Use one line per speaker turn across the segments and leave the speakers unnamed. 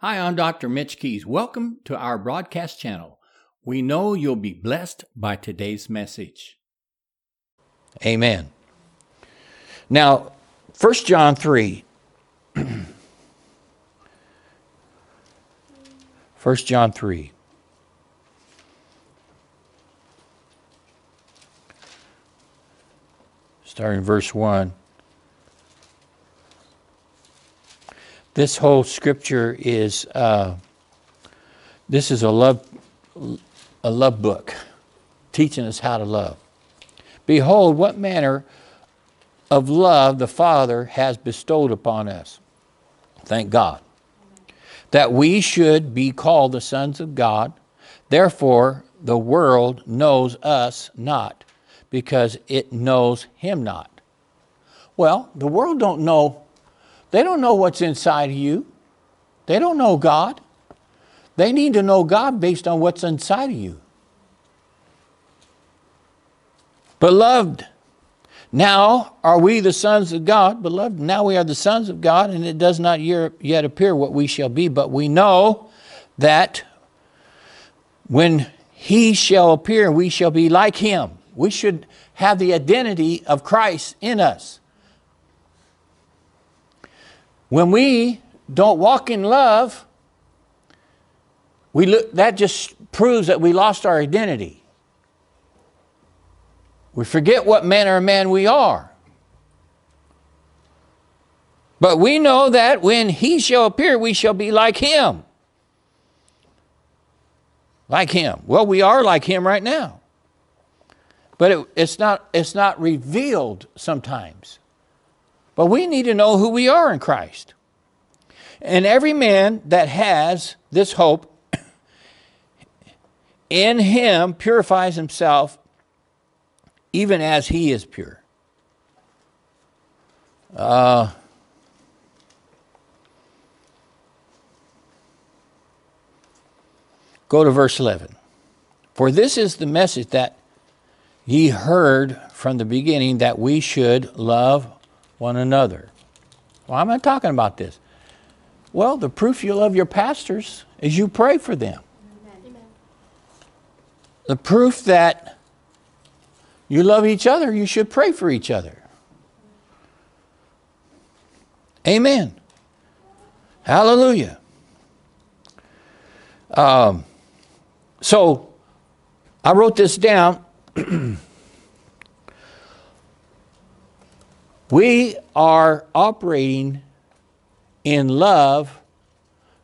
Hi, I'm Dr. Mitch Keys. Welcome to our broadcast channel. We know you'll be blessed by today's message.
Amen. Now, 1 John 3. 1 John 3. Starting verse 1. This whole scripture is uh, this is a love a love book teaching us how to love. Behold, what manner of love the Father has bestowed upon us. Thank God. That we should be called the sons of God. Therefore, the world knows us not, because it knows him not. Well, the world don't know they don't know what's inside of you. They don't know God. They need to know God based on what's inside of you. Beloved, now are we the sons of God. Beloved, now we are the sons of God, and it does not yet appear what we shall be, but we know that when he shall appear, we shall be like him. We should have the identity of Christ in us. When we don't walk in love, we look, that just proves that we lost our identity. We forget what manner of man we are. But we know that when he shall appear, we shall be like him. Like him. Well, we are like him right now. But it, it's, not, it's not revealed sometimes. But we need to know who we are in Christ. And every man that has this hope in him purifies himself even as he is pure. Uh, go to verse 11. For this is the message that ye heard from the beginning that we should love one another. Why am I talking about this? Well, the proof you love your pastors is you pray for them. Amen. The proof that you love each other, you should pray for each other. Amen. Hallelujah. Um, so I wrote this down. We are operating in love,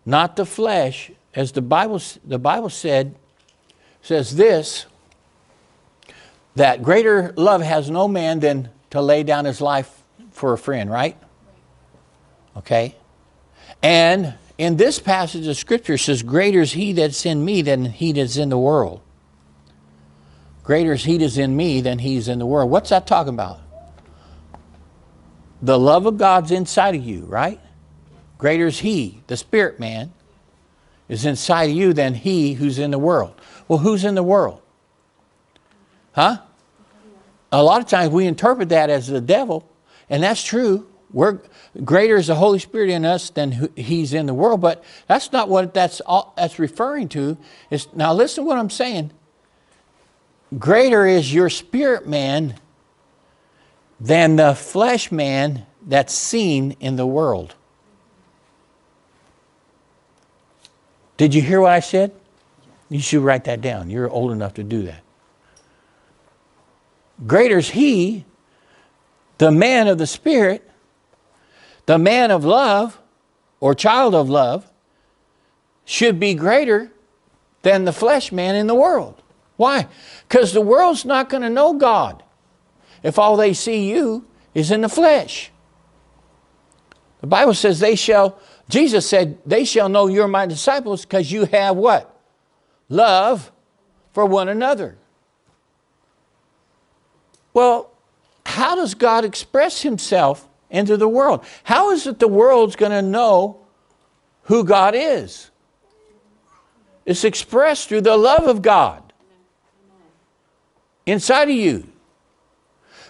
not the flesh, as the Bible, the Bible said, says this that greater love has no man than to lay down his life for a friend, right? Okay? And in this passage of Scripture says, Greater is he that's in me than he that's in the world. Greater is he that's in me than he's in the world. What's that talking about? The love of God's inside of you, right? Greater is He, the spirit man, is inside of you than He who's in the world. Well, who's in the world? Huh? A lot of times we interpret that as the devil, and that's true. We're greater is the Holy Spirit in us than He's in the world, but that's not what that's all, that's referring to. Is now listen to what I'm saying. Greater is your spirit man than the flesh man that's seen in the world. Did you hear what I said? You should write that down. You're old enough to do that. Greater is he, the man of the Spirit, the man of love, or child of love, should be greater than the flesh man in the world. Why? Because the world's not going to know God if all they see you is in the flesh. The Bible says they shall, Jesus said, they shall know you're my disciples because you have what? Love for one another. Well, how does God express himself into the world? How is it the world's going to know who God is? It's expressed through the love of God inside of you.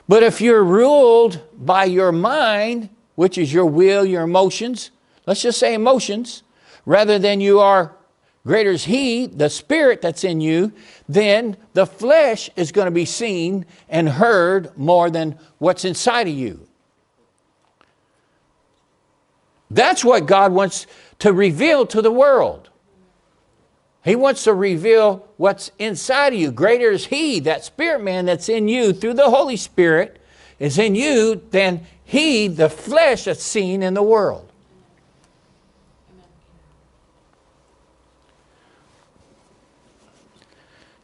But if you're ruled by your mind, which is your will, your emotions, let's just say emotions, rather than you are greater is he, the spirit that's in you, then the flesh is going to be seen and heard more than what's inside of you. That's what God wants to reveal to the world. He wants to reveal what's inside of you. Greater is He, that spirit man that's in you through the Holy Spirit, is in you than He, the flesh that's seen in the world.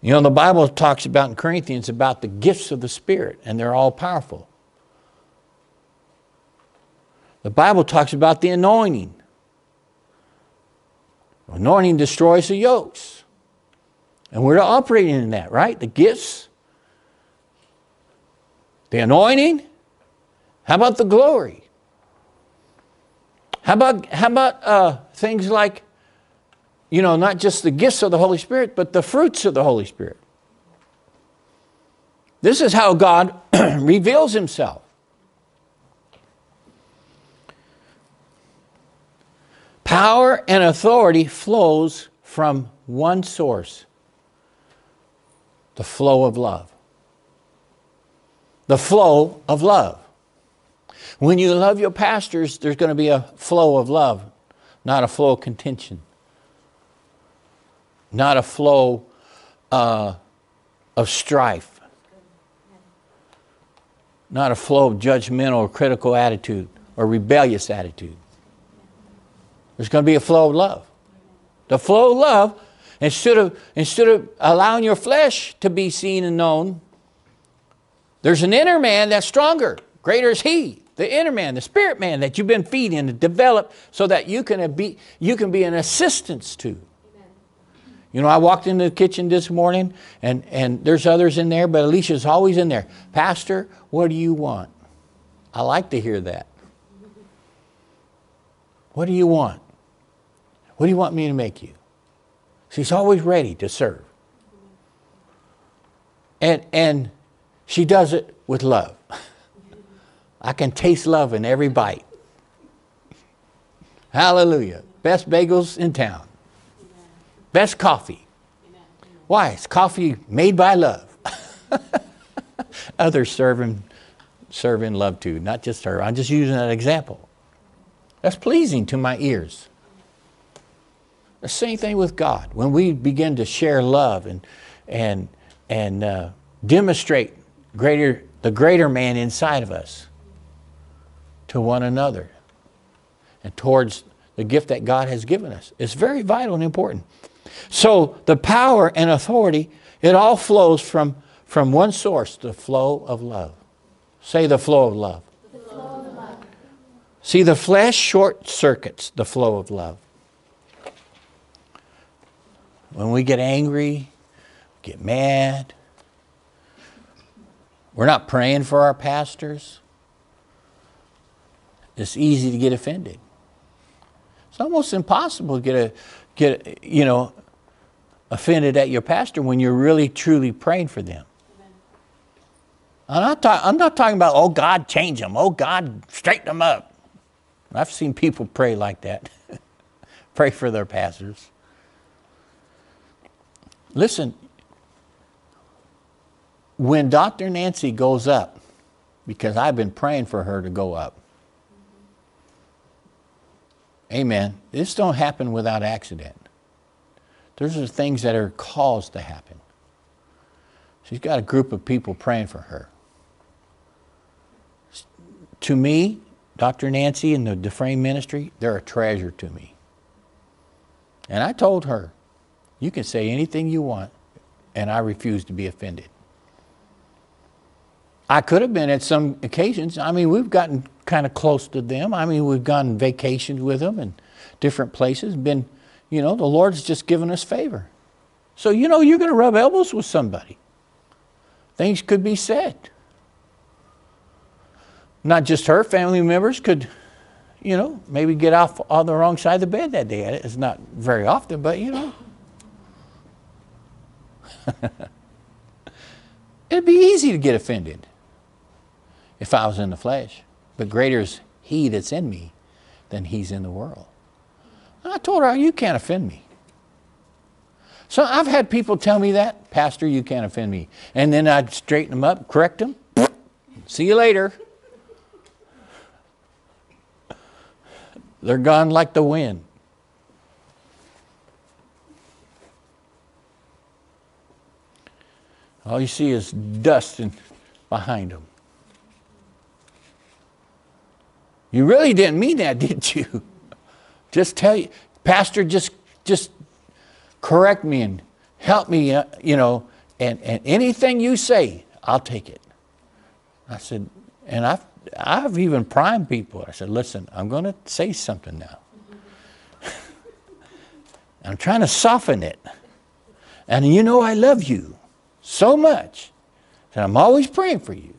You know, the Bible talks about in Corinthians about the gifts of the Spirit, and they're all powerful. The Bible talks about the anointing. Anointing destroys the yokes. And we're operating in that, right? The gifts, the anointing. How about the glory? How about, how about uh, things like you know, not just the gifts of the Holy Spirit, but the fruits of the Holy Spirit. This is how God reveals himself. Power and authority flows from one source the flow of love. The flow of love. When you love your pastors, there's going to be a flow of love, not a flow of contention not a flow uh, of strife, not a flow of judgmental or critical attitude or rebellious attitude. There's going to be a flow of love. The flow of love, instead of, instead of allowing your flesh to be seen and known, there's an inner man that's stronger. Greater is he, the inner man, the spirit man that you've been feeding and developed so that you can be, you can be an assistance to. You know, I walked into the kitchen this morning and, and there's others in there, but Alicia's always in there. Pastor, what do you want? I like to hear that. What do you want? What do you want me to make you? She's always ready to serve. And, and she does it with love. I can taste love in every bite. Hallelujah. Best bagels in town. Best coffee. Why? It's coffee made by love. Others serving, serving love too, not just her. I'm just using that example. That's pleasing to my ears. The same thing with God. When we begin to share love and, and, and uh, demonstrate greater, the greater man inside of us to one another and towards the gift that God has given us, it's very vital and important. So the power and authority, it all flows from, from one source, the flow of love. Say the flow of love. Flow of love. See, the flesh short circuits the flow of love. When we get angry, get mad, we're not praying for our pastors. It's easy to get offended. It's almost impossible to get a get you know offended at your pastor when you're really truly praying for them. I'm not, I'm not talking about, oh, God, change them. Oh, God, straighten them up. I've seen people pray like that, pray for their pastors. Listen, when Dr. Nancy goes up, because I've been praying for her to go up, amen, this don't happen without accident. Those are things that are caused to happen. She's got a group of people praying for her. To me, Dr. Nancy and the Dufresne Ministry, they're a treasure to me. And I told her, you can say anything you want, and I refuse to be offended. I could have been at some occasions. I mean, we've gotten kind of close to them. I mean, we've gone vacations with them and different places, been you know, the Lord's just given us favor. So, you know, you're going to rub elbows with somebody. Things could be said. Not just her, family members could, you know, maybe get off on the wrong side of the bed that day. It's not very often, but you know. It'd be easy to get offended if I was in the flesh. But greater is He that's in me than He's in the world. I told her, You can't offend me. So I've had people tell me that, Pastor, you can't offend me. And then I'd straighten them up, correct them. See you later. They're gone like the wind. All you see is dust behind them. You really didn't mean that, did you? Just tell you, Pastor, just just correct me and help me, uh, you know, and, and anything you say, I'll take it. I said, and I've, I've even primed people. I said, listen, I'm going to say something now. I'm trying to soften it. And you know I love you so much. And I'm always praying for you.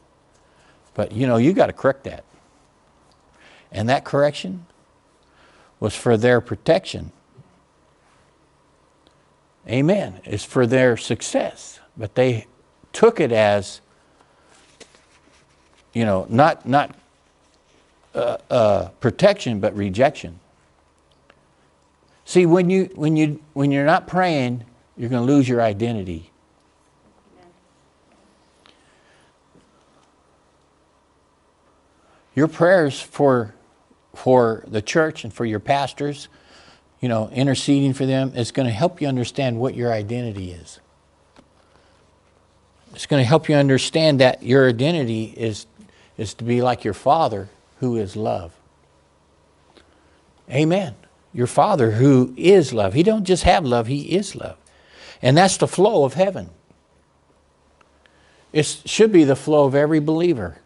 But you know, you got to correct that. And that correction was for their protection Amen. It's for their success. But they took it as, you know, not, not uh, uh, protection, but rejection. See, when, you, when, you, when you're not praying, you're going to lose your identity. Your prayers for, for the church and for your pastors you know, interceding for them is going to help you understand what your identity is. It's going to help you understand that your identity is, is to be like your Father who is love. Amen. Your Father who is love. He don't just have love, He is love. And that's the flow of heaven. It should be the flow of every believer.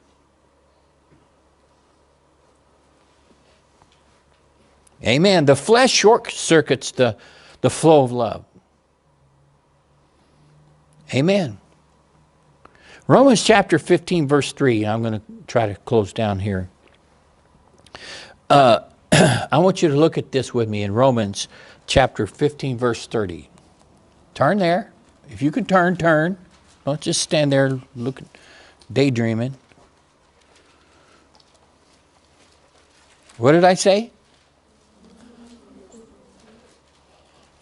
Amen. The flesh short circuits the, the flow of love. Amen. Romans chapter 15, verse 3. I'm going to try to close down here. Uh, I want you to look at this with me in Romans chapter 15, verse 30. Turn there. If you can turn, turn. Don't just stand there looking, daydreaming. What did I say?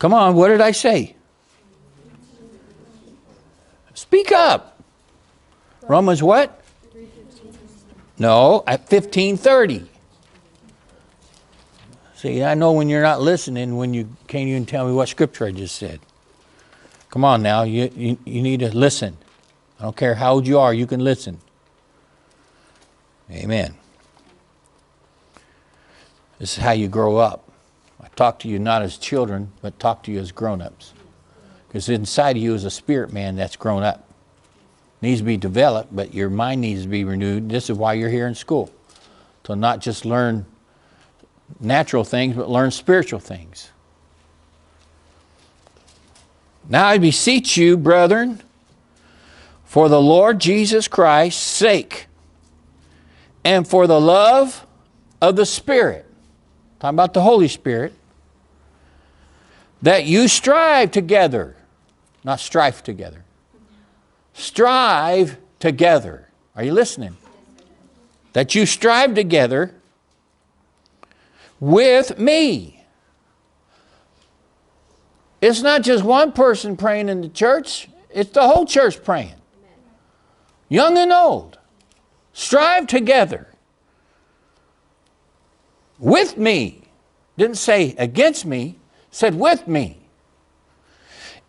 Come on, what did I say? Speak up. Romans what? No, at 1530. See, I know when you're not listening when you can't even tell me what scripture I just said. Come on now, you, you, you need to listen. I don't care how old you are, you can listen. Amen. This is how you grow up talk to you not as children, but talk to you as grown ups. Because inside of you is a spirit man that's grown up. Needs to be developed, but your mind needs to be renewed. This is why you're here in school. To not just learn natural things, but learn spiritual things. Now I beseech you, brethren, for the Lord Jesus Christ's sake, and for the love of the Spirit, talking about the Holy Spirit, that you strive together, not strife together. Strive together. Are you listening? That you strive together with me. It's not just one person praying in the church, it's the whole church praying. Young and old. Strive together with me. Didn't say against me, said, with me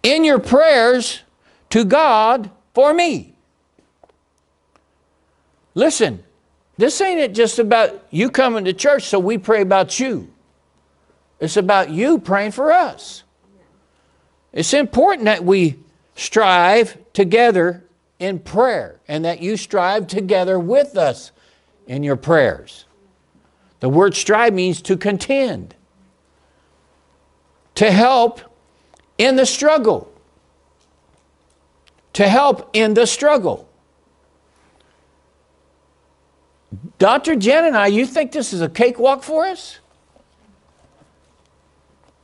in your prayers to God for me. Listen, this ain't it just about you coming to church so we pray about you. It's about you praying for us. It's important that we strive together in prayer and that you strive together with us in your prayers. The word strive means to contend to help in the struggle. To help in the struggle. Dr. Jen and I, you think this is a cakewalk for us?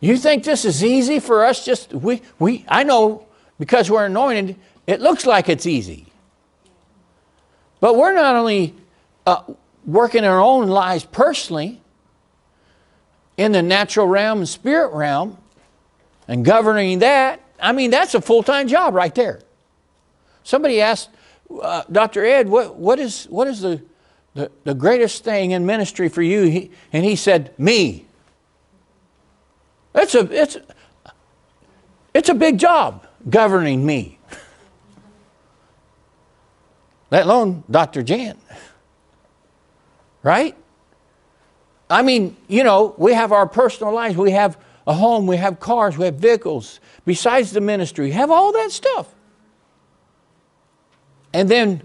You think this is easy for us just we we I know because we're anointed, it looks like it's easy. But we're not only uh, working our own lives personally, in the natural realm and spirit realm and governing that, I mean, that's a full time job right there. Somebody asked uh, Dr. Ed, what, what is, what is the, the, the greatest thing in ministry for you? He, and he said, Me. It's a, it's, it's a big job governing me. Let alone Dr. Jan. Right? I mean, you know, we have our personal lives, we have a home, we have cars, we have vehicles, besides the ministry, we have all that stuff. And then,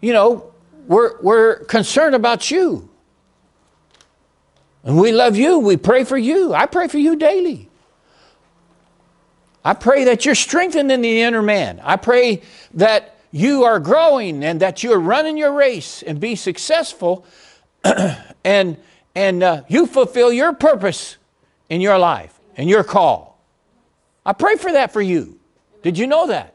you know, we're, we're concerned about you. And we love you, we pray for you. I pray for you daily. I pray that you're strengthened in the inner man. I pray that you are growing and that you're running your race and be successful and, and uh, you fulfill your purpose in your life and your call. I pray for that for you. Did you know that?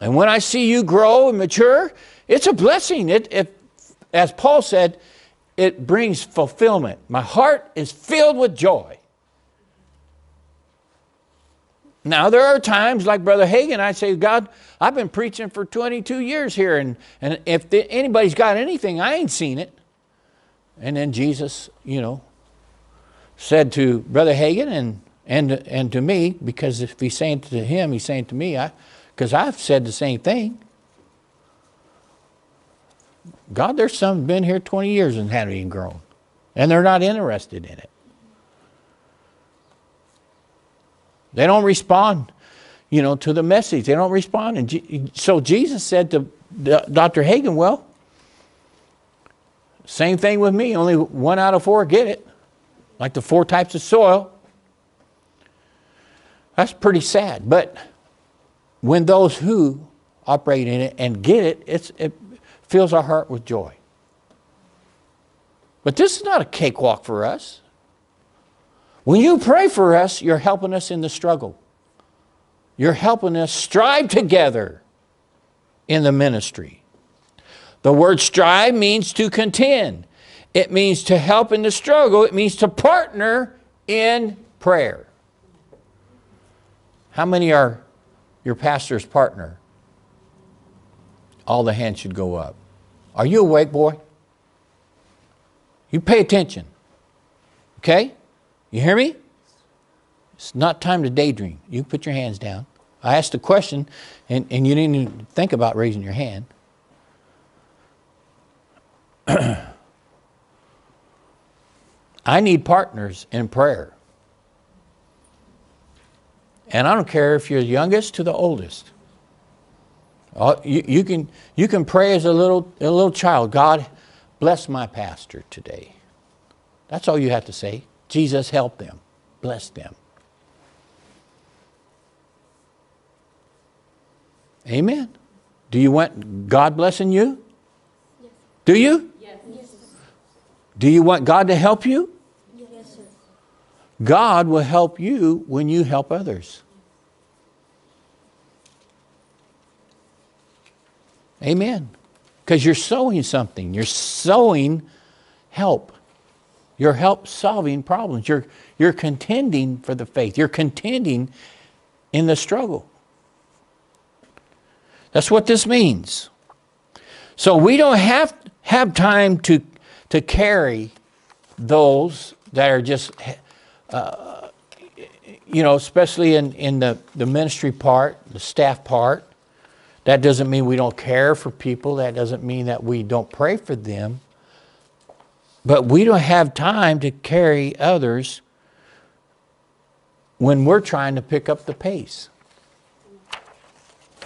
And when I see you grow and mature, it's a blessing. It, it, as Paul said, it brings fulfillment. My heart is filled with joy. Now, there are times, like Brother Hagin, I say, God, I've been preaching for 22 years here, and, and if the, anybody's got anything, I ain't seen it. And then Jesus, you know, said to Brother Hagin and, and, and to me, because if he's saying to him, he's saying to me, I, because I've said the same thing. God, there's some been here 20 years and haven't even grown, and they're not interested in it. They don't respond, you know, to the message. They don't respond. And so Jesus said to Dr. Hagin, well, same thing with me. Only one out of four get it, like the four types of soil. That's pretty sad. But when those who operate in it and get it, it fills our heart with joy. But this is not a cakewalk for us. When you pray for us, you're helping us in the struggle. You're helping us strive together in the ministry. The word strive means to contend, it means to help in the struggle, it means to partner in prayer. How many are your pastor's partner? All the hands should go up. Are you awake, boy? You pay attention. Okay? You hear me? It's not time to daydream. You put your hands down. I asked a question, and, and you didn't even think about raising your hand. I need partners in prayer. And I don't care if you're the youngest to the oldest. You, you, can, you can pray as a little, a little child God, bless my pastor today. That's all you have to say. Jesus, help them, bless them. Amen. Do you want God blessing you? Yes. Do you? Yes. Do you want God to help you? Yes, sir. God will help you when you help others. Amen. Because you're sowing something. You're sowing help. You're help solving problems. You're, you're contending for the faith. You're contending in the struggle. That's what this means. So we don't have have time to to carry those that are just, uh, you know, especially in in the the ministry part, the staff part. That doesn't mean we don't care for people. That doesn't mean that we don't pray for them. But we don't have time to carry others when we're trying to pick up the pace.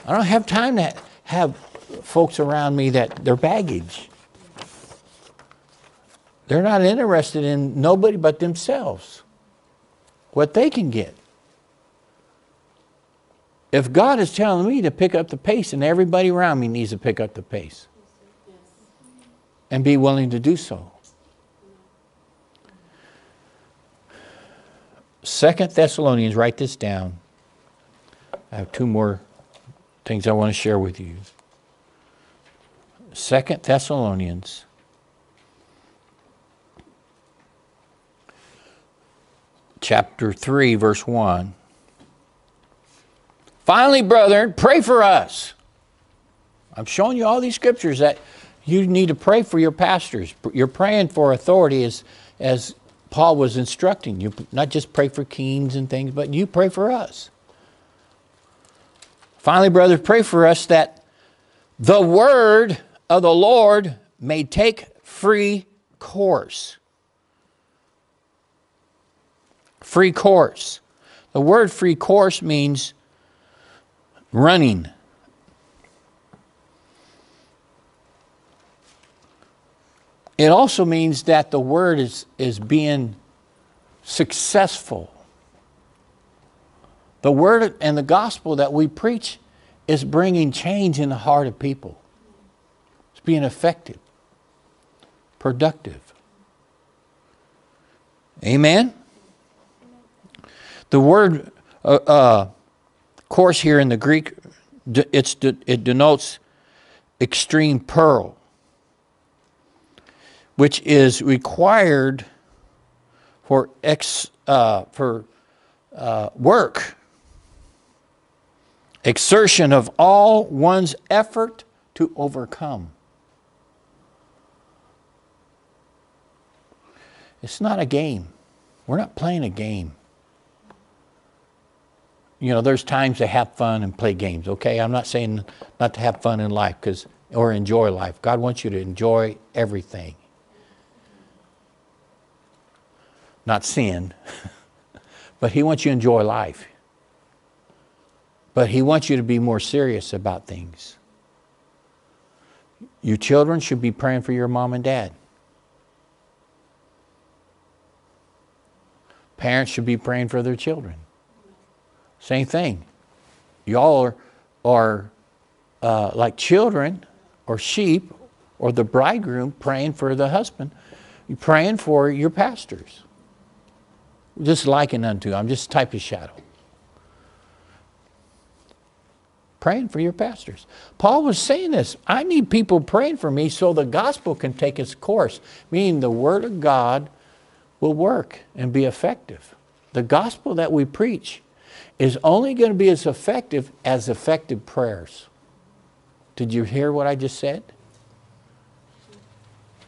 I don't have time to have folks around me that they're baggage. They're not interested in nobody but themselves, what they can get. If God is telling me to pick up the pace, and everybody around me needs to pick up the pace and be willing to do so. Second Thessalonians, write this down. I have two more things I want to share with you. Second Thessalonians. Chapter 3, verse 1. Finally, brethren, pray for us. I'm showing you all these scriptures that you need to pray for your pastors. You're praying for authority as, as Paul was instructing you. Not just pray for kings and things, but you pray for us. Finally, brothers, pray for us that the word of the Lord may take free course. Free course. The word free course means running. It also means that the word is, is being successful. The word and the gospel that we preach is bringing change in the heart of people. It's being effective, productive. Amen? The word uh, uh, course here in the Greek, it's, it denotes extreme peril which is required for, ex, uh, for uh, work, exertion of all one's effort to overcome. It's not a game. We're not playing a game. You know, there's times to have fun and play games, okay? I'm not saying not to have fun in life because or enjoy life. God wants you to enjoy everything. Not sin, but He wants you to enjoy life. But He wants you to be more serious about things. You children should be praying for your mom and dad. Parents should be praying for their children. Same thing. Y'all are, are uh, like children or sheep or the bridegroom praying for the husband. You're praying for your pastors just liken unto. I'm just type of shadow. Praying for your pastors. Paul was saying this. I need people praying for me so the gospel can take its course, meaning the word of God will work and be effective. The gospel that we preach is only going to be as effective as effective prayers. Did you hear what I just said?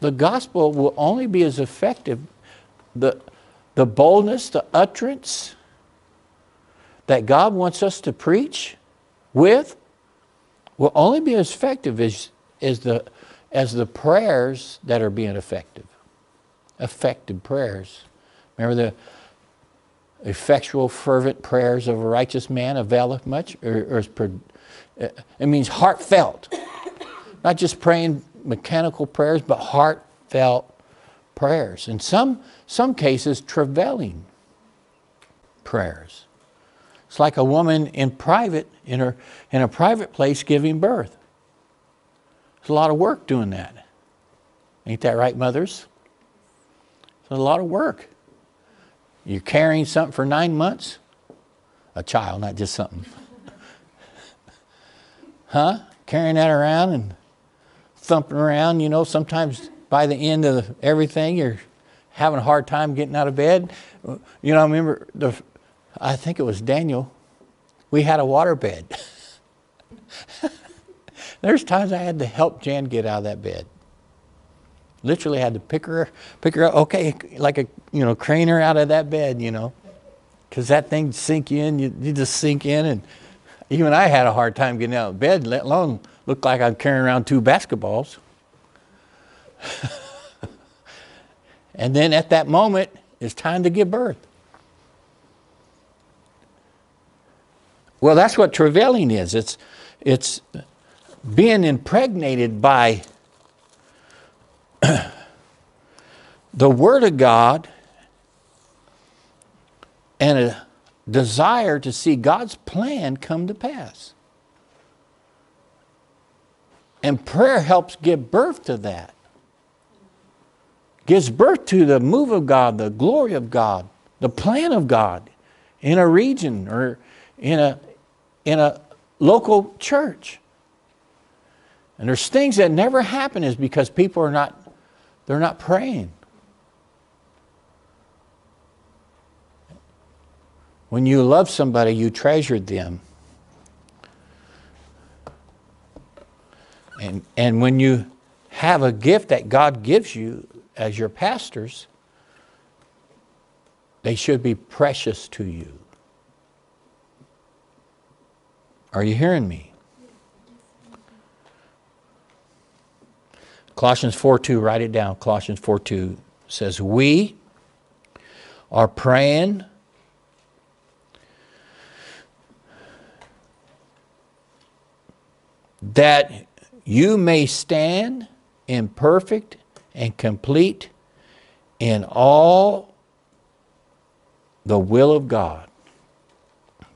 The gospel will only be as effective. The, the boldness, the utterance that God wants us to preach with will only be as effective as, as, the, as the prayers that are being effective. Effective prayers. Remember the effectual, fervent prayers of a righteous man availeth much? Or, or uh, it means heartfelt. Not just praying mechanical prayers, but heartfelt prayers. In some, some cases, travailing prayers. It's like a woman in private, in, her, in a private place giving birth. It's a lot of work doing that. Ain't that right, mothers? It's a lot of work. You're carrying something for nine months? A child, not just something. huh? Carrying that around and thumping around, you know, sometimes by the end of everything, you're having a hard time getting out of bed. You know, I remember the, I think it was Daniel. We had a water bed. There's times I had to help Jan get out of that bed. Literally had to pick her, pick her up. Okay, like a you know, crane her out of that bed. You know, because that thing sink in. You, you just sink in, and even I had a hard time getting out of bed. Let alone look like I'm carrying around two basketballs. and then at that moment, it's time to give birth. Well, that's what travailing is. It's, it's being impregnated by the Word of God and a desire to see God's plan come to pass. And prayer helps give birth to that gives birth to the move of God, the glory of God, the plan of God in a region or in a, in a local church. And there's things that never happen is because people are not, they're not praying. When you love somebody, you treasure them. And, and when you have a gift that God gives you as your pastors, they should be precious to you. Are you hearing me? Colossians 4 2, write it down. Colossians 4 2 says, We are praying that you may stand in perfect and complete in all the will of God.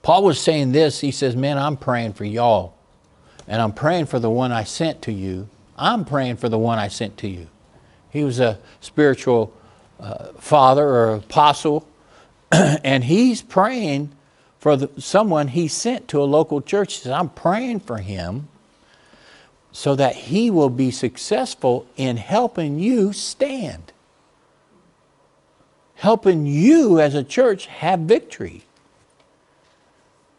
Paul was saying this. He says, Man, I'm praying for y'all. And I'm praying for the one I sent to you. I'm praying for the one I sent to you. He was a spiritual uh, father or apostle, and he's praying for the, someone he sent to a local church. He says, I'm praying for him so that he will be successful in helping you stand, helping you as a church have victory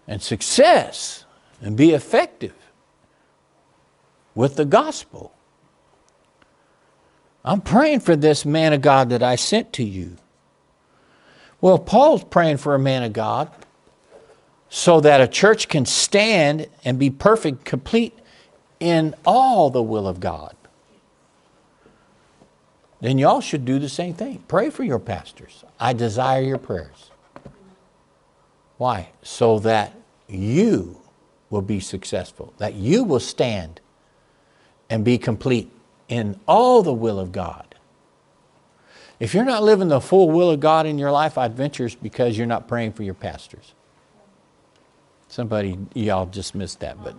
and success and be effective with the gospel. I'm praying for this man of God that I sent to you. Well, Paul's praying for a man of God so that a church can stand and be perfect, complete in all the will of God, then y'all should do the same thing. Pray for your pastors. I desire your prayers. Why? So that you will be successful, that you will stand and be complete in all the will of God. If you're not living the full will of God in your life, I'd venture it's because you're not praying for your pastors. Somebody, y'all just missed that, but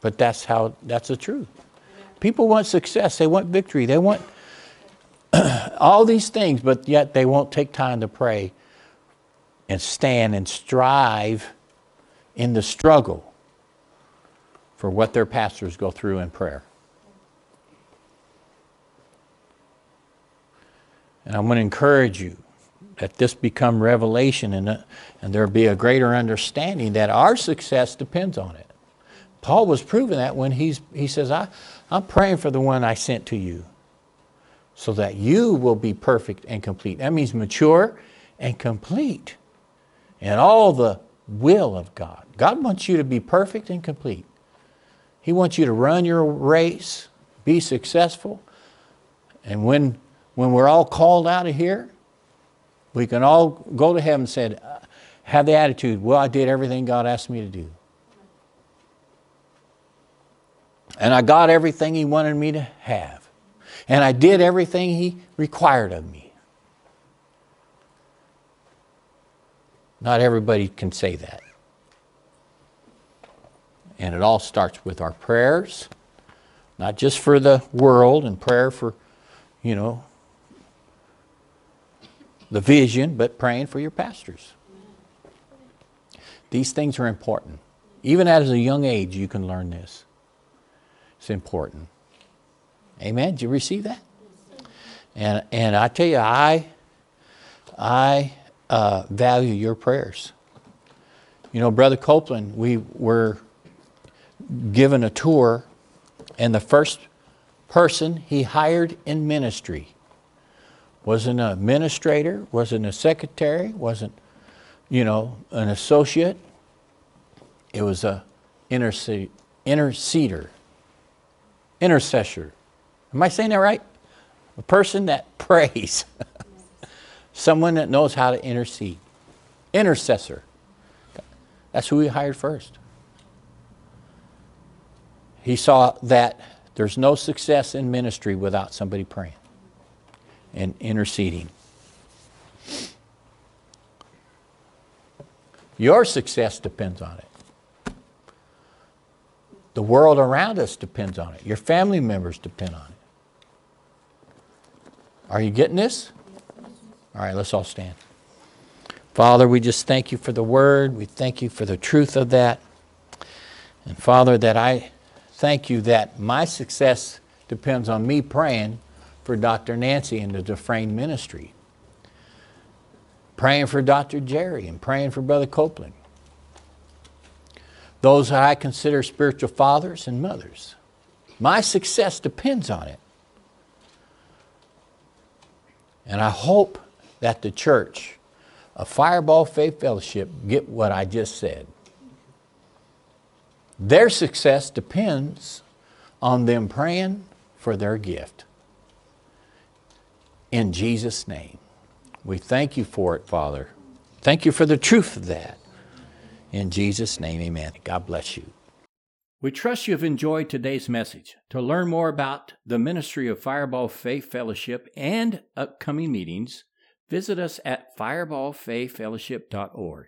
but that's how, that's the truth. People want success, they want victory, they want all these things, but yet they won't take time to pray and stand and strive in the struggle for what their pastors go through in prayer. And I'm going to encourage you that this become revelation and, uh, and there be a greater understanding that our success depends on it. Paul was proving that when he's, he says, I, I'm praying for the one I sent to you so that you will be perfect and complete. That means mature and complete in all the will of God. God wants you to be perfect and complete. He wants you to run your race, be successful, and when, when we're all called out of here, we can all go to heaven and say, uh, have the attitude, well, I did everything God asked me to do. And I got everything He wanted me to have. And I did everything He required of me. Not everybody can say that. And it all starts with our prayers, not just for the world and prayer for, you know, the vision, but praying for your pastors. These things are important. Even at a young age, you can learn this. It's important. Amen. Did you receive that? And and I tell you, I I uh, value your prayers. You know, Brother Copeland, we were given a tour, and the first person he hired in ministry wasn't an administrator, wasn't a secretary, wasn't, you know, an associate. It was a interceder intercessor. Am I saying that right? A person that prays. Someone that knows how to intercede. Intercessor. That's who he hired first. He saw that there's no success in ministry without somebody praying and interceding. Your success depends on it. The world around us depends on it. Your family members depend on it. Are you getting this? All right, let's all stand. Father, we just thank you for the word. We thank you for the truth of that. And Father, that I thank you that my success depends on me praying for Dr. Nancy and the Dufresne ministry. praying for Dr. Jerry and praying for Brother Copeland. Those I consider spiritual fathers and mothers. My success depends on it. And I hope that the church a Fireball Faith Fellowship get what I just said. Their success depends on them praying for their gift. In Jesus' name, we thank you for it, Father. Thank you for the truth of that. In Jesus' name, amen. God bless you.
We trust you have enjoyed today's message. To learn more about the ministry of Fireball Faith Fellowship and upcoming meetings, visit us at fireballfaithfellowship.org.